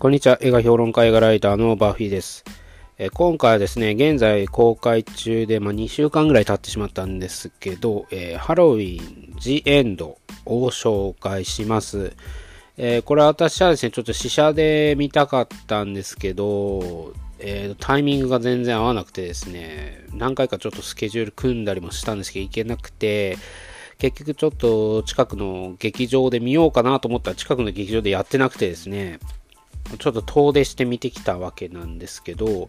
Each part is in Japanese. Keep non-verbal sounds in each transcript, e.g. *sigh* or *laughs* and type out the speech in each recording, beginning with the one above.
こんにちは。映画評論家映画ライターのバーフィーです。え今回はですね、現在公開中で、まあ、2週間ぐらい経ってしまったんですけど、えー、ハロウィン、ジ・エンドを紹介します。えー、これ私はですね、ちょっと試写で見たかったんですけど、えー、タイミングが全然合わなくてですね、何回かちょっとスケジュール組んだりもしたんですけど、行けなくて、結局ちょっと近くの劇場で見ようかなと思ったら近くの劇場でやってなくてですね、ちょっと遠出して見てきたわけなんですけど、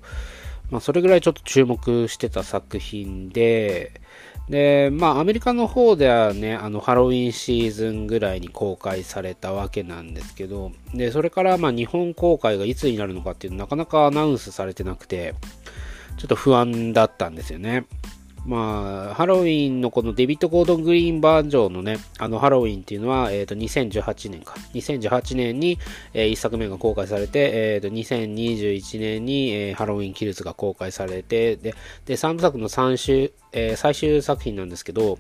まあ、それぐらいちょっと注目してた作品で、で、まあ、アメリカの方ではね、あの、ハロウィンシーズンぐらいに公開されたわけなんですけど、で、それから、まあ、日本公開がいつになるのかっていうのなかなかアナウンスされてなくて、ちょっと不安だったんですよね。まあ、ハロウィンのこのデビット・ゴードン・グリーンバージョンのね、あのハロウィンっていうのは、えっ、ー、と、2018年か。2018年に、えー、1作目が公開されて、えっ、ー、と、2021年に、えー、ハロウィン・キルズが公開されて、で、で、3部作の3週、えー、最終作品なんですけど、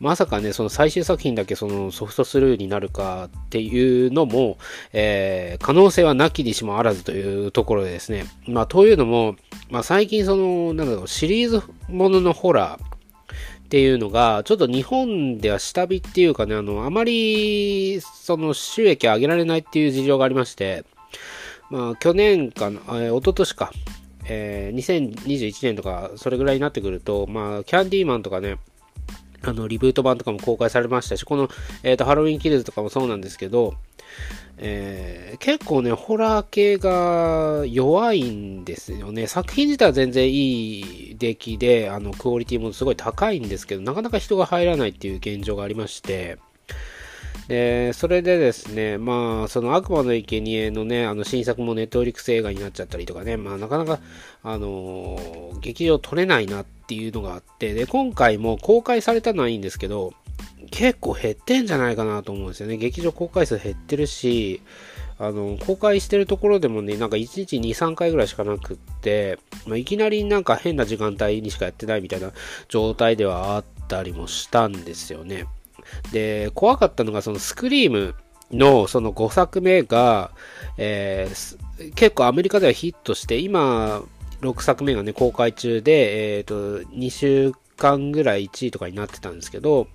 まさかね、その最終作品だけそのソフトスルーになるかっていうのも、えー、可能性はなきにしもあらずというところでですね。まあ、というのも、まあ、最近その、なんだろう、シリーズもののホラーっていうのが、ちょっと日本では下火っていうかね、あの、あまり、その収益上げられないっていう事情がありまして、まあ、去年かな、えー、一昨年か、えー、2021年とか、それぐらいになってくると、まあ、キャンディーマンとかね、あの、リブート版とかも公開されましたし、この、えっ、ー、と、ハロウィンキルズとかもそうなんですけど、えー、結構ね、ホラー系が弱いんですよね。作品自体は全然いい出来で、あの、クオリティもすごい高いんですけど、なかなか人が入らないっていう現状がありまして、で、それでですね、まあ、その悪魔の生贄のね、あの新作もネットフリックス映画になっちゃったりとかね、まあ、なかなか、あのー、劇場撮れないなってていうのがあって、で、今回も公開されたのはいいんですけど、結構減ってんじゃないかなと思うんですよね。劇場公開数減ってるし、あの、公開してるところでもね、なんか1日2、3回ぐらいしかなくって、まあ、いきなりなんか変な時間帯にしかやってないみたいな状態ではあったりもしたんですよね。で、怖かったのがそのスクリームのその5作目が、えー、結構アメリカではヒットして、今、6作目がね、公開中で、えっ、ー、と、2週間ぐらい1位とかになってたんですけど、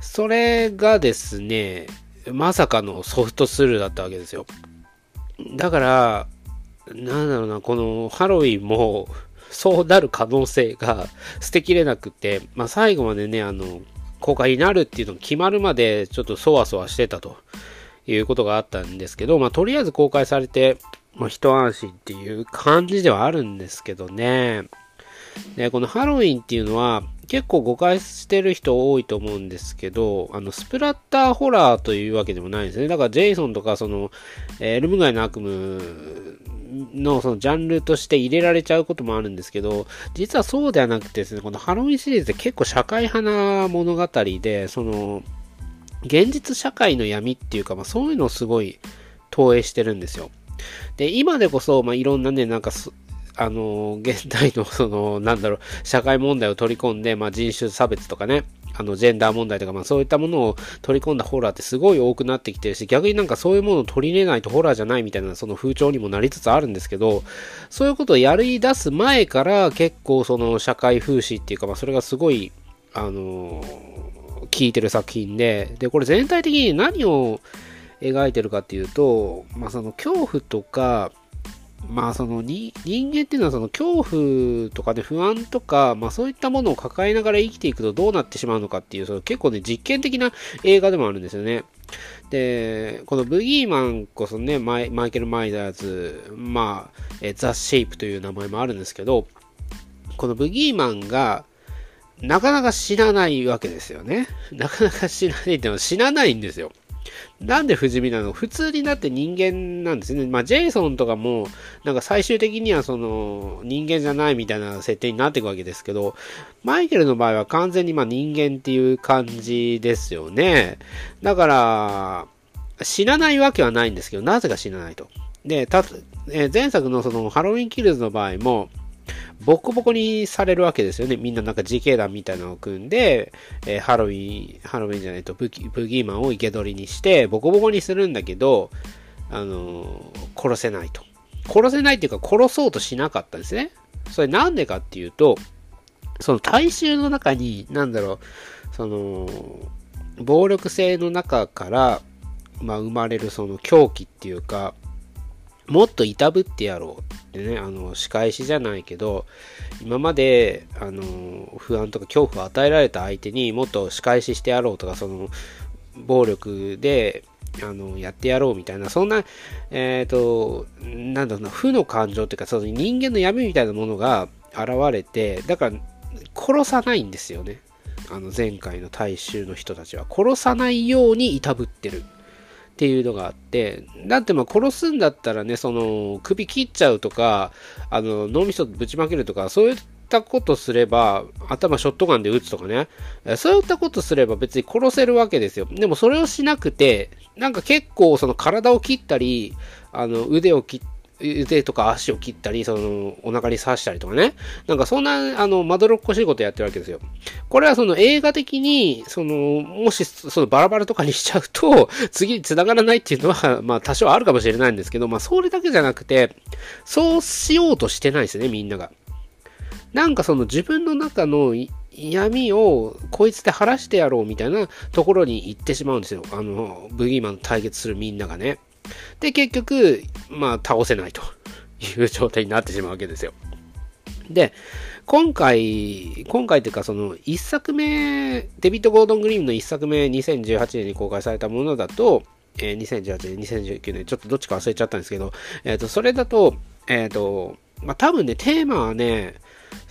それがですね、まさかのソフトスルーだったわけですよ。だから、なんだろうな、このハロウィンも、そうなる可能性が捨てきれなくて、まあ最後までね、あの、公開になるっていうのが決まるまでちょっとそわそわしてたということがあったんですけど、まあとりあえず公開されて、まあ一安心っていう感じではあるんですけどね。で、このハロウィンっていうのは結構誤解してる人多いと思うんですけど、あの、スプラッターホラーというわけでもないんですね。だからジェイソンとかその、エルム街の悪夢のそのジャンルとして入れられちゃうこともあるんですけど、実はそうではなくてですね、このハロウィンシリーズって結構社会派な物語で、その、現実社会の闇っていうか、まあそういうのをすごい投影してるんですよ。で、今でこそ、まあいろんなね、なんかあの、現代のその、なんだろう、社会問題を取り込んで、まあ人種差別とかね、あの、ジェンダー問題とか、まあそういったものを取り込んだホラーってすごい多くなってきてるし、逆になんかそういうものを取り入れないとホラーじゃないみたいなその風潮にもなりつつあるんですけど、そういうことをやり出す前から結構その社会風刺っていうか、まあそれがすごい、あの聞いてる作品で、で、これ全体的に何を描いてるかっていうと、まあその恐怖とか、まあその人間っていうのはその恐怖とかね不安とか、まあそういったものを抱えながら生きていくとどうなってしまうのかっていう、その結構ね実験的な映画でもあるんですよね。で、このブギーマンこそね、マイマイケル・マイダーズ、まあ、えザ・シェイプという名前もあるんですけど、このブギーマンが、なかなか死なないわけですよね。なかなか死なないってのは死なないんですよ。なんで不死身なの？普通になって人間なんですね。まあ、ジェイソンとかも、なんか最終的にはその、人間じゃないみたいな設定になっていくわけですけど、マイケルの場合は完全にま人間っていう感じですよね。だから、死なないわけはないんですけど、なぜか死なないと。で、た、え前作のそのハロウィンキルズの場合も、ボコボコにされるわけですよね。みんななんか自警団みたいなのを組んで、えー、ハロウィン、ハロウィンじゃないとブギブギーマンを生け捕りにして、ボコボコにするんだけど、あの殺せないと。殺せないっていうか殺そうとしなかったんですね。それなんでかっていうと、その大衆の中に、なんだろう、その、暴力性の中から、まあ、生まれるその狂気っていうか、もっといたぶってやろうってね、あの、仕返しじゃないけど、今まで、あの、不安とか恐怖を与えられた相手にもっと仕返ししてやろうとか、その、暴力で、あの、やってやろうみたいな、そんな、えっ、ー、と、なんだろうな、負の感情っていうか、その人間の闇みたいなものが現れて、だから、殺さないんですよね。あの、前回の大衆の人たちは。殺さないようにいたぶってる。っていうのがあって、だってまあ殺すんだったらね、その首切っちゃうとか、あの脳みそぶちまけるとか、そういったことすれば、頭ショットガンで撃つとかね、そういったことすれば別に殺せるわけですよ。でもそれをしなくて、なんか結構その体を切ったり、あの腕を切った腕とか足を切ったり、その、お腹に刺したりとかね。なんかそんな、あの、まどろっこしいことやってるわけですよ。これはその映画的に、その、もし、そのバラバラとかにしちゃうと、*laughs* 次に繋がらないっていうのは、まあ多少あるかもしれないんですけど、まあそれだけじゃなくて、そうしようとしてないですね、みんなが。なんかその自分の中の闇をこいつで晴らしてやろうみたいなところに行ってしまうんですよ。あの、ブギーマン対決するみんながね。で、結局、まあ、倒せないという状態になってしまうわけですよ。で、今回、今回というか、その、一作目、デビット・ゴードン・グリーンの一作目、2018年に公開されたものだと、えー、2018年、2019年、ちょっとどっちか忘れちゃったんですけど、えっ、ー、と、それだと、えっ、ー、と、まあ、多分ね、テーマはね、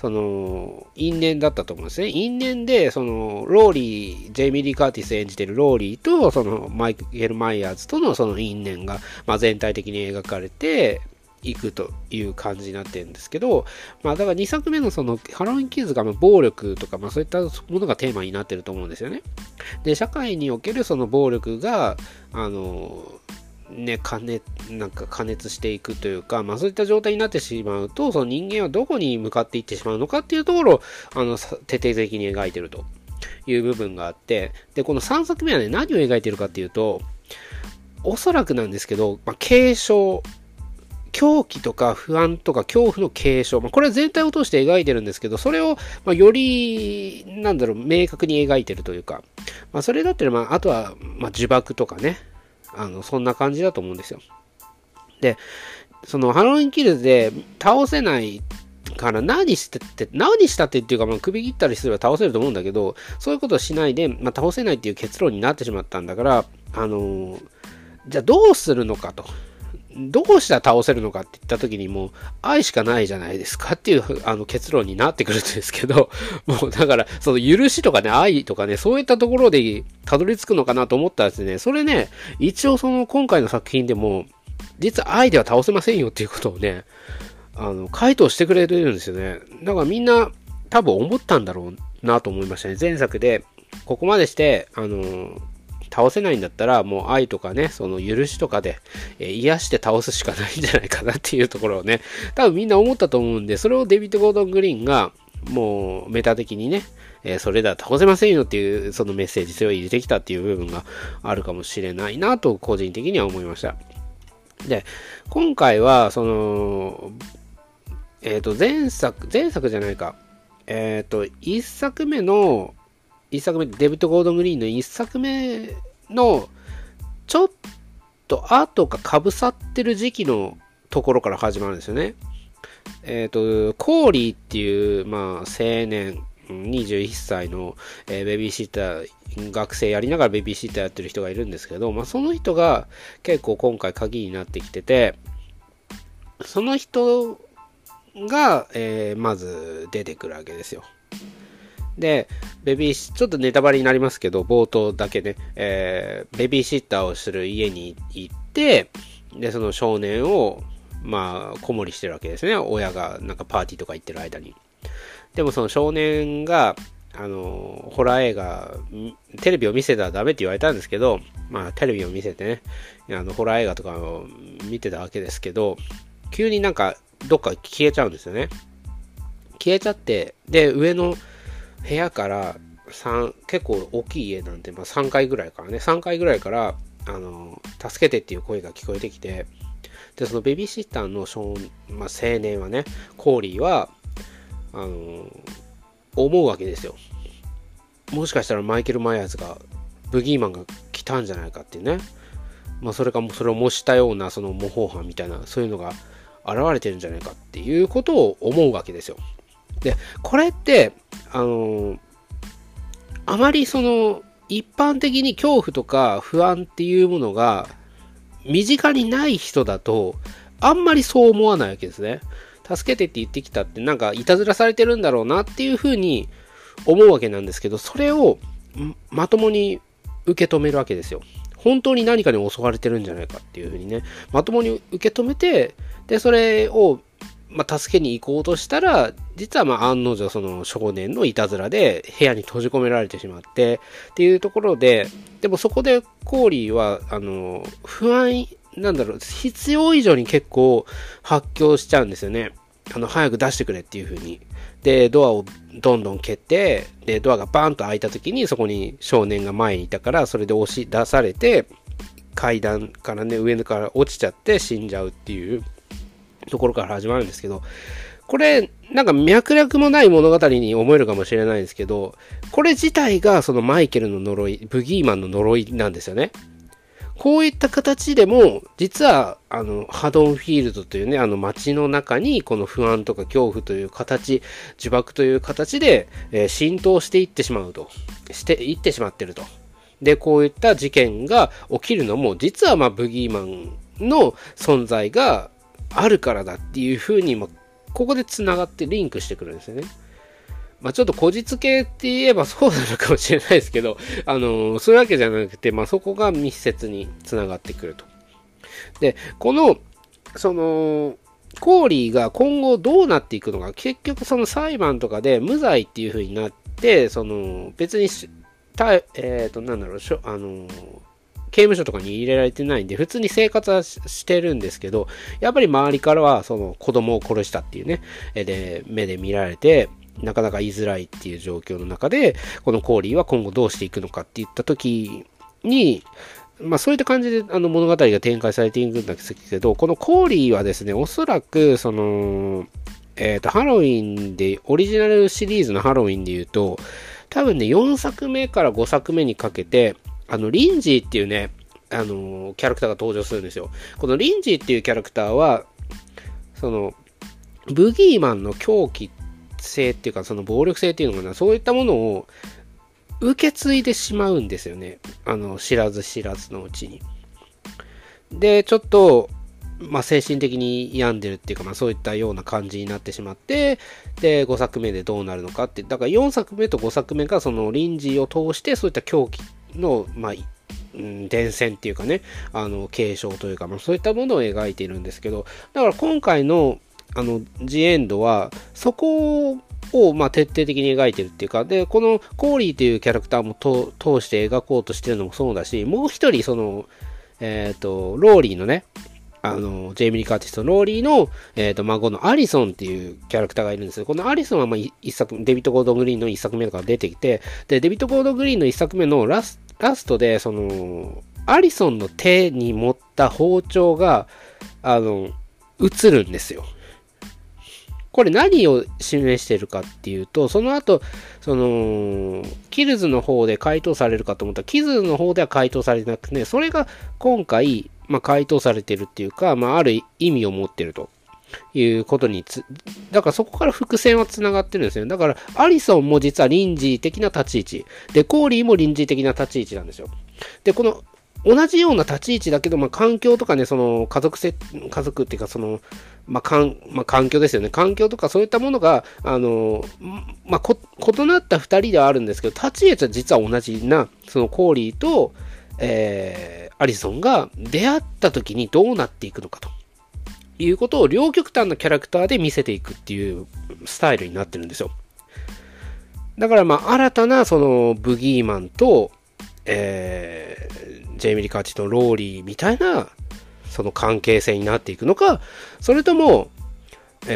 その、因縁だったと思うんですね。因縁で、その、ローリー、ジェイミリー・カーティス演じてるローリーと、その、マイケル・マイヤーズとのその因縁が、まあ、全体的に描かれて、いくという感じになってるんですけど、まあだから2作目のそのハロウィンキッズがま暴力とか、まあそういったものがテーマになってると思うんですよね。で、社会におけるその暴力が、あの、ね、加熱、なんか加熱していくというか、まあそういった状態になってしまうと、その人間はどこに向かっていってしまうのかっていうところを、あの、徹底的に描いてるという部分があって、で、この3作目はね、何を描いてるかっていうと、おそらくなんですけど、まあ、継承、狂気とか不安とか恐怖の継承、まあ、これは全体を通して描いてるんですけど、それを、ま、より、なんだろう、明確に描いてるというか、まあ、それだったら、まあ、あとは、まあ、呪縛とかね、あの、そんな感じだと思うんですよ。で、そのハロウィンキルで倒せないから何してって、何したってっていうか、まあ、首切ったりすれば倒せると思うんだけど、そういうことをしないで、まあ、倒せないっていう結論になってしまったんだから、あのー、じゃあどうするのかと。どうしたら倒せるのかって言った時にもう愛しかないじゃないですかっていうあの結論になってくるんですけど、*laughs* もうだからその許しとかね、愛とかね、そういったところでたどり着くのかなと思ったらですね、それね、一応その今回の作品でも、実は愛では倒せませんよっていうことをね、あの、回答してくれてるんですよね。だからみんな多分思ったんだろうなと思いましたね。前作で、ここまでして、あの倒せないんだったら、もう愛とかね、その許しとかで、えー、癒して倒すしかないんじゃないかなっていうところをね、多分みんな思ったと思うんで、それをデビッド・ゴードン・グリーンが、もうメタ的にね、えー、それでは倒せませんよっていう、そのメッセージ性を入れてきたっていう部分があるかもしれないなと、個人的には思いました。で、今回は、その、えっ、ー、と、前作、前作じゃないか。えっ、ー、と、一作目の、一作目、デビッド・ゴードン・グリーンの一作目の、ちょっと後がかぶさってる時期のところから始まるんですよね。えっ、ー、と、コーリーっていう、まあ、青年、21歳の、えー、ベビーシッター、学生やりながらベビーシッターやってる人がいるんですけど、まあ、その人が結構今回鍵になってきてて、その人が、えー、まず出てくるわけですよ。で、ベビーシッ、ちょっとネタバレになりますけど、冒頭だけね、えー、ベビーシッターをする家に行って、で、その少年を、まあ、子守りしてるわけですね。親がなんかパーティーとか行ってる間に。でもその少年が、あの、ホラー映画、テレビを見せたらダメって言われたんですけど、まあ、テレビを見せてね、あの、ホラー映画とかを見てたわけですけど、急になんか、どっか消えちゃうんですよね。消えちゃって、で、上の、部屋から3結構大きい家なんで、まあ、3階ぐらいからね3階ぐらいからあの、助けてっていう声が聞こえてきて、で、そのベビーシッターの少、まあ、青年はね、コーリーは、あの、思うわけですよ。もしかしたらマイケル・マイヤーズが、ブギーマンが来たんじゃないかっていうね。まあ、それかも、それを模したような、その模倣犯みたいな、そういうのが現れてるんじゃないかっていうことを思うわけですよ。で、これって、あのあまりその、一般的に恐怖とか不安っていうものが身近にない人だと、あんまりそう思わないわけですね。助けてって言ってきたって、なんかいたずらされてるんだろうなっていうふうに思うわけなんですけど、それをまともに受け止めるわけですよ。本当に何かに襲われてるんじゃないかっていうふうにね、まともに受け止めて、で、それをまあ、助けに行こうとしたら、実はまあ案の定その少年のいたずらで部屋に閉じ込められてしまって、っていうところで、でもそこでコーリーは、あの、不安、なんだろう、必要以上に結構発狂しちゃうんですよね。あの、早く出してくれっていう風に。で、ドアをどんどん蹴って、で、ドアがバーンと開いた時にそこに少年が前にいたから、それで押し出されて、階段からね、上から落ちちゃって死んじゃうっていうところから始まるんですけど、これ、なんか脈絡もない物語に思えるかもしれないんですけど、これ自体がそのマイケルの呪い、ブギーマンの呪いなんですよね。こういった形でも、実は、あの、ハドンフィールドというね、あの街の中に、この不安とか恐怖という形、呪縛という形で、えー、浸透していってしまうと。していってしまってると。で、こういった事件が起きるのも、実はまあ、ブギーマンの存在が、あるからだっていうふうに、まここで繋がってリンクしてくるんですよね。まあ、ちょっとこじつけって言えばそうなのかもしれないですけど、*laughs* あのー、そういうわけじゃなくて、まあ、そこが密接に繋がってくると。で、この、その、コーリーが今後どうなっていくのか、結局その裁判とかで無罪っていう風になって、その、別に、たえっ、ー、と、なんだろう、しょあのー、刑務所とかに入れられてないんで、普通に生活はしてるんですけど、やっぱり周りからは、その子供を殺したっていうね、で、目で見られて、なかなか言いづらいっていう状況の中で、このコーリーは今後どうしていくのかって言った時に、まあそういった感じであの物語が展開されていくんですけど、このコーリーはですね、おそらく、その、えっ、ー、と、ハロウィンで、オリジナルシリーズのハロウィンで言うと、多分ね、4作目から5作目にかけて、あの、リンジーっていうね、あのキャラクターが登場するんですよ。このリンジーっていうキャラクターは、その、ブギーマンの狂気性っていうか、その暴力性っていうのかな、そういったものを受け継いでしまうんですよね。あの、知らず知らずのうちに。で、ちょっと、まあ、精神的に病んでるっていうか、まあ、そういったような感じになってしまって、で、5作目でどうなるのかって、だから4作目と5作目がその臨時を通して、そういった狂気っの、まあ、うん、伝染っていうかね、あの、継承というか、まあ、そういったものを描いているんですけど、だから今回の、あの、ジエンドは、そこを、まあ、徹底的に描いてるっていうか、で、このコーリーというキャラクターも通して描こうとしてるのもそうだし、もう一人、その、えっ、ー、と、ローリーのね、あの、ジェイミー・リー・カーティスと、ローリーの、えっ、ー、と、孫のアリソンっていうキャラクターがいるんですよ。このアリソンは、まあ、一作、デビット・ゴードン・グリーンの一作目とか出てきて、で、デビット・ゴードン・グリーンの一作目のラストラストで、その、アリソンの手に持った包丁が、あの、映るんですよ。これ何を示してるかっていうと、その後、その、キルズの方で回答されるかと思ったら、キズの方では回答されてなくて、ね、それが今回、まあ、回答されてるっていうか、まあ、ある意味を持ってると。いうことにつ、だからそこから伏線は繋がってるんですよ。だから、アリソンも実は臨時的な立ち位置。で、コーリーも臨時的な立ち位置なんですよ。で、この、同じような立ち位置だけど、まあ、環境とかね、その、家族せ、家族っていうか、その、まあ、かん、まあ、環境ですよね。環境とかそういったものが、あの、まあ、こ、異なった二人ではあるんですけど、立ち位置は実は同じな、そのコーリーと、えー、アリソンが出会った時にどうなっていくのかと。いうことを両極端なキャラクターで見せていくっていうスタイルになってるんですよ。だからまあ新たなそのブギーマンと、えー、ジェイミリ・カーチとローリーみたいなその関係性になっていくのか、それとも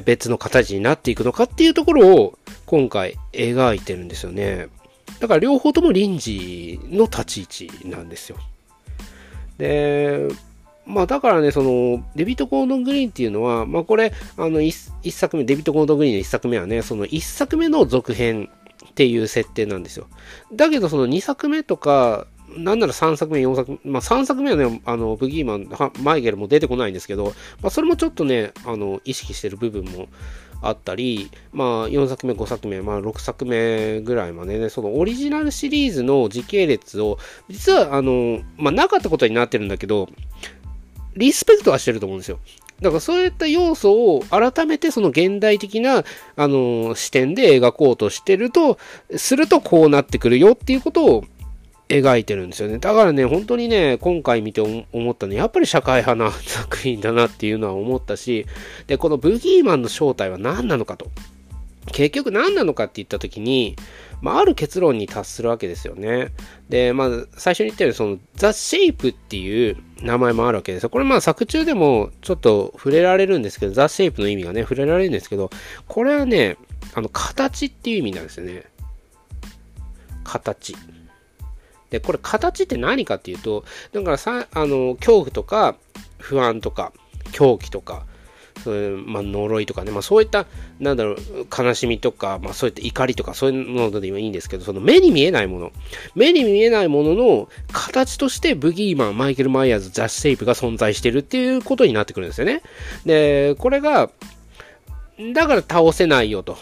別の形になっていくのかっていうところを今回描いてるんですよね。だから両方とも臨時の立ち位置なんですよ。で、まあだからね、その、デビット・ゴードン・グリーンっていうのは、まあこれ、あの一、一作目、デビット・ゴードン・グリーンの一作目はね、その一作目の続編っていう設定なんですよ。だけどその2作目とか、なんなら3作目、4作目、まあ3作目はね、あの、ブギーマン、マイゲルも出てこないんですけど、まあそれもちょっとね、あの、意識してる部分もあったり、まあ4作目、5作目、まあ6作目ぐらいまでね、そのオリジナルシリーズの時系列を、実はあの、まあなかったことになってるんだけど、リスペクトはしてると思うんですよ。だからそういった要素を改めてその現代的な、あの視点で描こうとしてると、するとこうなってくるよっていうことを描いてるんですよね。だからね、本当にね、今回見て思ったね、やっぱり社会派な作品だなっていうのは思ったし、で、このブギーマンの正体は何なのかと。結局何なのかって言った時に、まあ、ある結論に達するわけですよね。で、まあ、最初に言ったように、その、ザ・シェイプっていう名前もあるわけですよ。これまあ作中でもちょっと触れられるんですけど、ザ・シェイプの意味がね、触れられるんですけど、これはね、あの、形っていう意味なんですよね。形。で、これ形って何かっていうと、だからさ、あの、恐怖とか、不安とか、狂気とか、そういう、まあ、呪いとかね、まあ、そういった、なんだろう、悲しみとか、まあ、そういった怒りとか、そういうものでもいいんですけど、その目に見えないもの、目に見えないものの形として、ブギーマン、マイケル・マイヤーズ、ザ・シェイプが存在してるっていうことになってくるんですよね。で、これが、だから倒せないよと。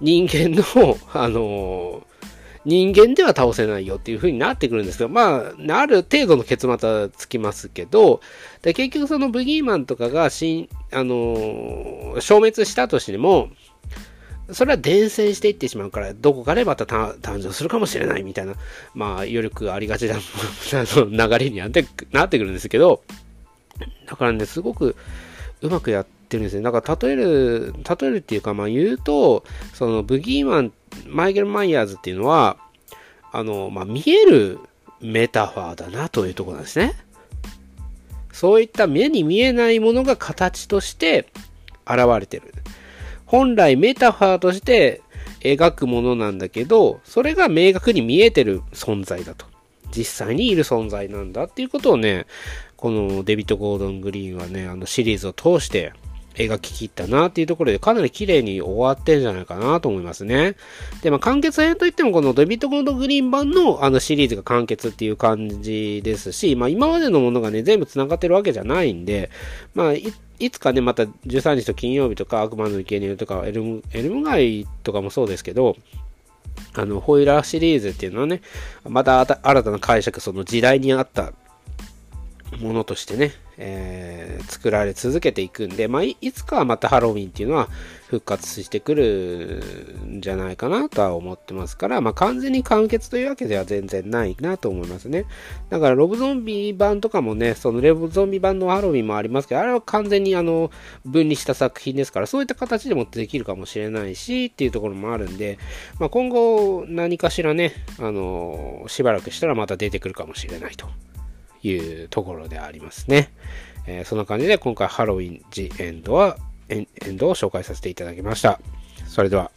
人間の、あの人間では倒せないよっていう風になってくるんですけど、まあ、ある程度の結末はつきますけど、で結局そのブギーマンとかがしあのー、消滅したとしても、それは伝染していってしまうから、どこかでまた誕生するかもしれないみたいな、まあ、余力ありがちな *laughs* 流れになってなってくるんですけど、だからね、すごくうまくやってってるんですね。だから例える、例えるっていうか、まあ言うと、そのブギーマンマイケル・マイヤーズっていうのは、あの、まあ、見えるメタファーだなというとこなんですね。そういった目に見えないものが形として現れてる。本来メタファーとして描くものなんだけど、それが明確に見えてる存在だと。実際にいる存在なんだっていうことをね、このデビッド・ゴードン・グリーンはね、あのシリーズを通して描き切ったなっていうところでかなり綺麗に終わってんじゃないかなと思いますね。で、まあ、完結編といってもこのデビッド・ゴードン・グリーン版のあのシリーズが完結っていう感じですし、まあ、今までのものがね、全部繋がってるわけじゃないんで、まあ、いいつかね、また13日の金曜日とか悪魔のいけにえとかエルム、エルム街とかもそうですけど、あの、ホイラーシリーズっていうのはね、また新たな解釈、その時代に合ったものとしてね、えー、作られ続けていくんで、まあ、いつかはまたハロウィンっていうのは復活してくるんじゃないかなとは思ってますから、まあ、完全に完結というわけでは全然ないなと思いますね。だから、ロブゾンビ版とかもね、そのロブゾンビ版のハロウィンもありますけど、あれは完全にあの、分離した作品ですから、そういった形でもできるかもしれないし、っていうところもあるんで、まあ、今後何かしらね、あの、しばらくしたらまた出てくるかもしれないと。いうところでありますね。えー、そんな感じで今回ハロウィン・ジ・エンドはエンドを紹介させていただきました。それでは。